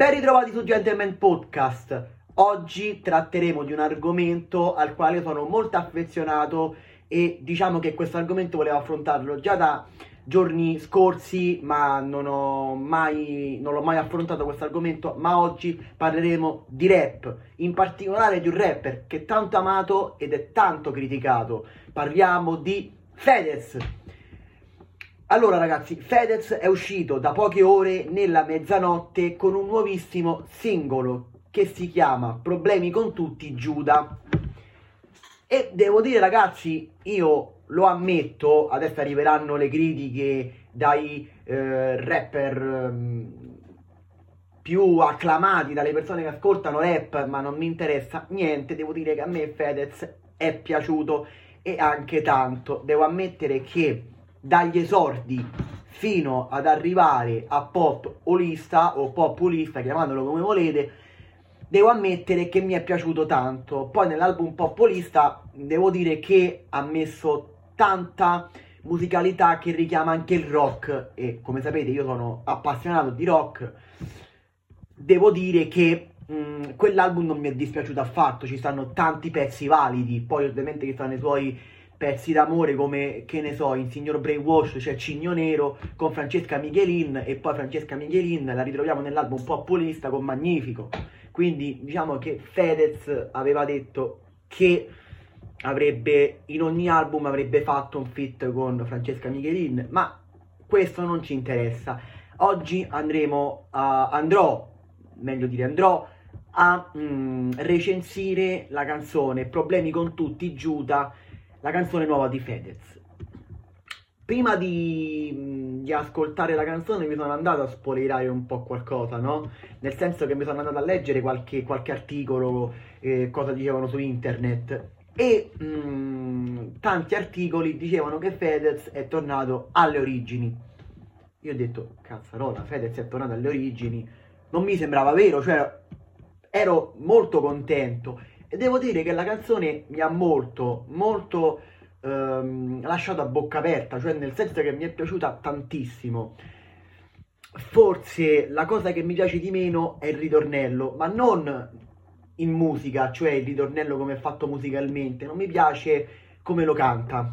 Ben ritrovati su Gentleman Podcast. Oggi tratteremo di un argomento al quale sono molto affezionato e diciamo che questo argomento volevo affrontarlo già da giorni scorsi, ma non ho mai, non l'ho mai affrontato questo argomento, ma oggi parleremo di rap, in particolare di un rapper che è tanto amato ed è tanto criticato. Parliamo di Fedez. Allora ragazzi, Fedez è uscito da poche ore nella mezzanotte con un nuovissimo singolo che si chiama Problemi con tutti Giuda. E devo dire ragazzi, io lo ammetto, adesso arriveranno le critiche dai eh, rapper eh, più acclamati, dalle persone che ascoltano rap, ma non mi interessa niente, devo dire che a me Fedez è piaciuto e anche tanto. Devo ammettere che dagli esordi fino ad arrivare a pop olista o populista, chiamatelo come volete, devo ammettere che mi è piaciuto tanto. Poi nell'album populista devo dire che ha messo tanta musicalità che richiama anche il rock e come sapete io sono appassionato di rock. Devo dire che mh, mm, quell'album non mi è dispiaciuto affatto, ci stanno tanti pezzi validi, poi ovviamente ci stanno i suoi pezzi d'amore come, che ne so, in Signor Brainwash c'è Cigno Nero con Francesca Michelin e poi Francesca Michelin la ritroviamo nell'album Populista con Magnifico. Quindi diciamo che Fedez aveva detto che avrebbe in ogni album avrebbe fatto un fit con Francesca Michelin, ma questo non ci interessa. Oggi andremo a, andrò, meglio dire andrò a mm, recensire la canzone Problemi con tutti Giuda la canzone nuova di Fedez. Prima di, di, ascoltare la canzone mi sono andato a spoilerare un po' qualcosa, no? Nel senso che mi sono andato a leggere qualche, qualche articolo, eh, cosa dicevano su internet. E mh, tanti articoli dicevano che Fedez è tornato alle origini. Io ho detto, cazzarola, Fedez è tornato alle origini. Non mi sembrava vero, cioè ero molto contento e devo dire che la canzone mi ha molto, molto ehm, lasciato a bocca aperta, cioè nel senso che mi è piaciuta tantissimo. Forse la cosa che mi piace di meno è il ritornello, ma non in musica, cioè il ritornello come è fatto musicalmente, non mi piace come lo canta.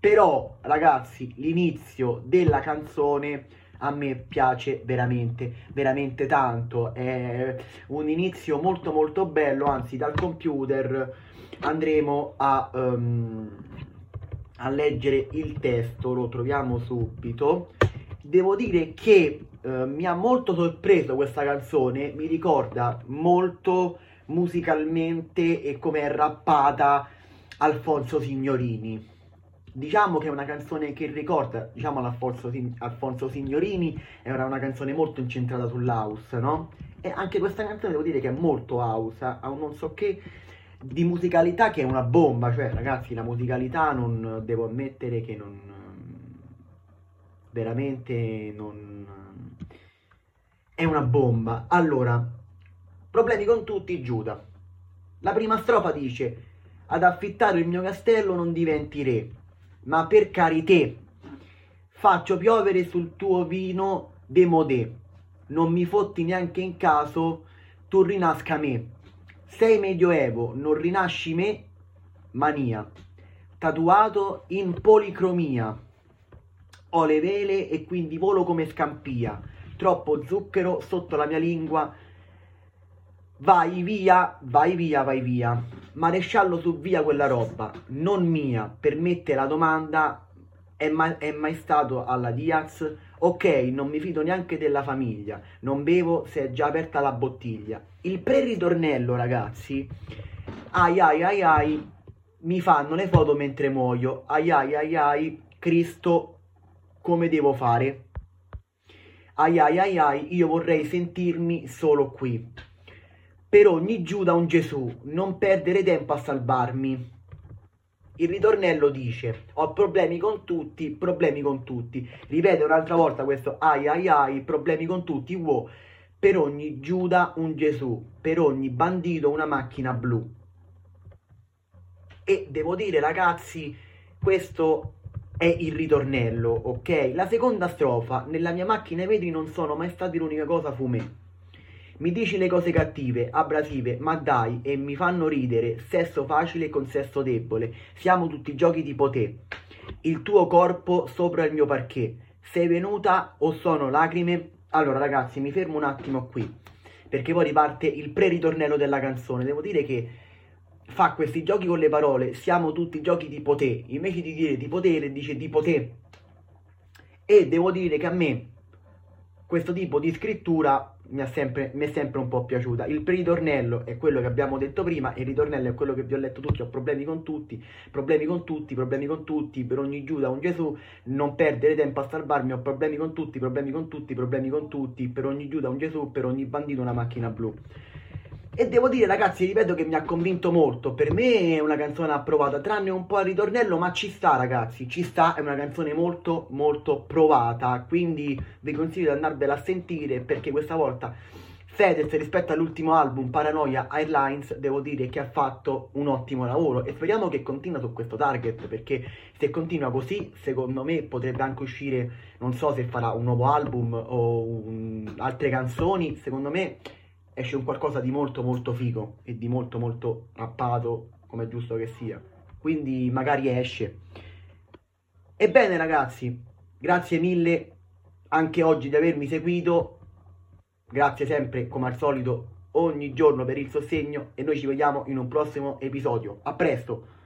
Però, ragazzi, l'inizio della canzone a me piace veramente, veramente tanto. È un inizio molto molto bello, anzi dal computer andremo a, um, a leggere il testo, lo troviamo subito. Devo dire che uh, mi ha molto sorpreso questa canzone, mi ricorda molto musicalmente e come è rappata Alfonso Signorini Diciamo che è una canzone che ricorda, diciamo, l'Alfonso Alfonso Signorini, era una canzone molto incentrata sull'house, no? E anche questa canzone devo dire che è molto house, ha un non so che di musicalità che è una bomba, cioè ragazzi la musicalità non devo ammettere che non veramente non è una bomba. Allora, problemi con tutti, Giuda. La prima strofa dice: Ad affittare il mio castello non diventi re ma per carità, faccio piovere sul tuo vino demodè, non mi fotti neanche in caso tu rinasca me. Sei medioevo, non rinasci me, mania, tatuato in policromia. Ho le vele e quindi volo come scampia, troppo zucchero sotto la mia lingua. Vai via, vai via, vai via maresciallo su via quella roba, non mia, permette la domanda, è mai, è mai stato alla Diaz? Ok, non mi fido neanche della famiglia, non bevo se è già aperta la bottiglia. Il pre-ritornello, ragazzi, ai ai ai ai, mi fanno le foto mentre muoio, ai ai ai ai, Cristo, come devo fare? Ai ai ai ai, io vorrei sentirmi solo qui. Per ogni Giuda un Gesù, non perdere tempo a salvarmi. Il ritornello dice: Ho problemi con tutti, problemi con tutti. Ripete un'altra volta questo ai ai ai, problemi con tutti. Wow. Per ogni Giuda un Gesù, per ogni bandito una macchina blu. E devo dire, ragazzi, questo è il ritornello, ok? La seconda strofa, nella mia macchina i vetri non sono mai stati l'unica cosa fu me. Mi dici le cose cattive, abrasive, ma dai, e mi fanno ridere. Sesso facile con sesso debole. Siamo tutti giochi tipo te. Il tuo corpo sopra il mio parquet. Sei venuta o sono lacrime? Allora ragazzi, mi fermo un attimo qui. Perché poi riparte il pre-ritornello della canzone. Devo dire che fa questi giochi con le parole. Siamo tutti giochi tipo te. Invece di dire di potere, dice tipo te. E devo dire che a me questo tipo di scrittura mi, sempre, mi, è sempre un po' piaciuta. Il ritornello è quello che abbiamo detto prima, il ritornello è quello che vi ho letto tutti, ho problemi con tutti, problemi con tutti, problemi con tutti, per ogni Giuda un Gesù, non perdere tempo a salvarmi, ho problemi con tutti, problemi con tutti, problemi con tutti, per ogni Giuda un Gesù, per ogni bandito una macchina blu. E devo dire, ragazzi, ripeto che mi ha convinto molto. Per me è una canzone approvata, tranne un po' al ritornello, ma ci sta, ragazzi. Ci sta, è una canzone molto, molto provata. Quindi vi consiglio di andarvela a sentire perché questa volta Fedez rispetto all'ultimo album Paranoia Airlines devo dire che ha fatto un ottimo lavoro e speriamo che continua su questo target perché se continua così secondo me potrebbe anche uscire non so se farà un nuovo album o un... altre canzoni secondo me esce un qualcosa di molto molto figo e di molto molto rappato come è giusto che sia. Quindi magari esce. Ebbene ragazzi grazie mille anche oggi di avermi seguito. Grazie sempre come al solito ogni giorno per il sostegno e noi ci vediamo in un prossimo episodio. A presto